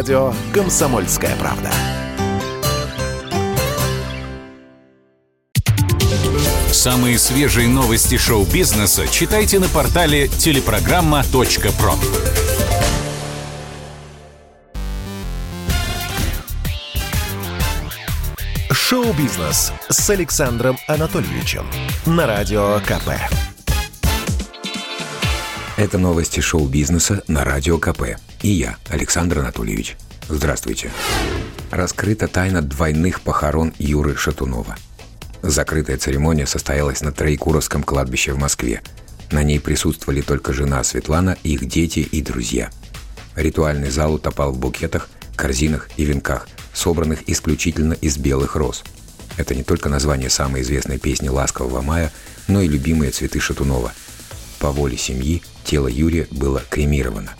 радио «Комсомольская правда». Самые свежие новости шоу-бизнеса читайте на портале телепрограмма.про. Шоу-бизнес с Александром Анатольевичем на Радио КП. Это новости шоу-бизнеса на Радио КП. И я, Александр Анатольевич. Здравствуйте. Раскрыта тайна двойных похорон Юры Шатунова. Закрытая церемония состоялась на Троекуровском кладбище в Москве. На ней присутствовали только жена Светлана, их дети и друзья. Ритуальный зал утопал в букетах, корзинах и венках, собранных исключительно из белых роз. Это не только название самой известной песни «Ласкового мая», но и любимые цветы Шатунова. По воле семьи тело Юрия было кремировано.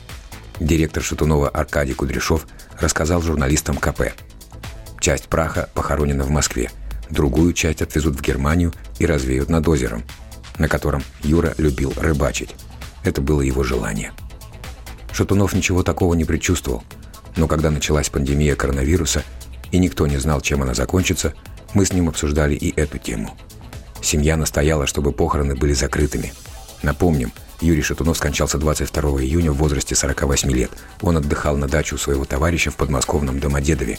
Директор Шатунова Аркадий Кудряшов рассказал журналистам КП. Часть праха похоронена в Москве, другую часть отвезут в Германию и развеют над озером, на котором Юра любил рыбачить. Это было его желание. Шатунов ничего такого не предчувствовал, но когда началась пандемия коронавируса и никто не знал, чем она закончится, мы с ним обсуждали и эту тему. Семья настояла, чтобы похороны были закрытыми. Напомним, Юрий Шатунов скончался 22 июня в возрасте 48 лет. Он отдыхал на даче у своего товарища в подмосковном Домодедове.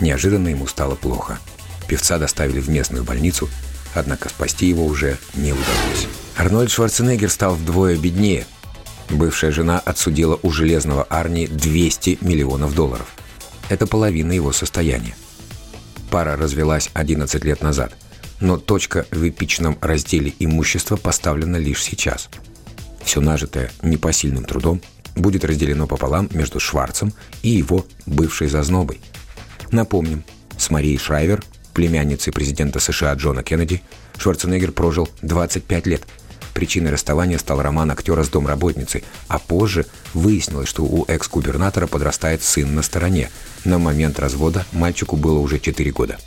Неожиданно ему стало плохо. Певца доставили в местную больницу, однако спасти его уже не удалось. Арнольд Шварценеггер стал вдвое беднее. Бывшая жена отсудила у железного Арни 200 миллионов долларов. Это половина его состояния. Пара развелась 11 лет назад, но точка в эпичном разделе имущества поставлена лишь сейчас – все нажитое непосильным трудом будет разделено пополам между Шварцем и его бывшей зазнобой. Напомним, с Марией Шрайвер, племянницей президента США Джона Кеннеди, Шварценеггер прожил 25 лет. Причиной расставания стал роман актера с домработницей, а позже выяснилось, что у экс-губернатора подрастает сын на стороне. На момент развода мальчику было уже 4 года.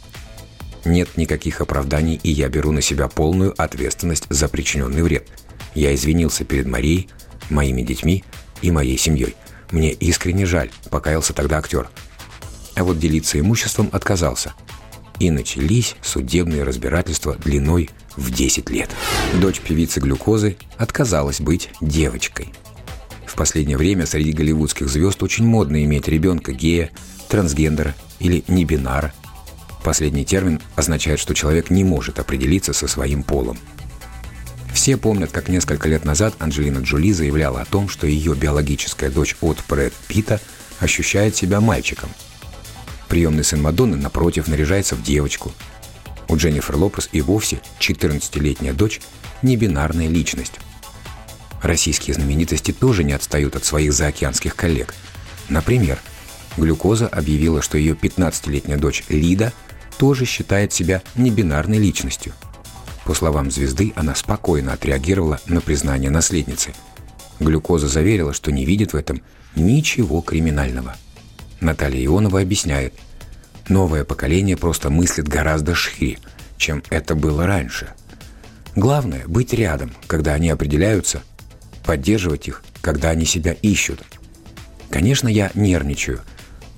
Нет никаких оправданий, и я беру на себя полную ответственность за причиненный вред – я извинился перед Марией, моими детьми и моей семьей. Мне искренне жаль, покаялся тогда актер. А вот делиться имуществом отказался. И начались судебные разбирательства длиной в 10 лет. Дочь певицы глюкозы отказалась быть девочкой. В последнее время среди голливудских звезд очень модно иметь ребенка гея, трансгендера или небинара. Последний термин означает, что человек не может определиться со своим полом – все помнят, как несколько лет назад Анджелина Джоли заявляла о том, что ее биологическая дочь от Брэд Питта ощущает себя мальчиком. Приемный сын Мадонны, напротив, наряжается в девочку. У Дженнифер Лопес и вовсе 14-летняя дочь – небинарная личность. Российские знаменитости тоже не отстают от своих заокеанских коллег. Например, Глюкоза объявила, что ее 15-летняя дочь Лида тоже считает себя небинарной личностью – по словам звезды, она спокойно отреагировала на признание наследницы. Глюкоза заверила, что не видит в этом ничего криминального. Наталья Ионова объясняет, новое поколение просто мыслит гораздо шире, чем это было раньше. Главное – быть рядом, когда они определяются, поддерживать их, когда они себя ищут. Конечно, я нервничаю,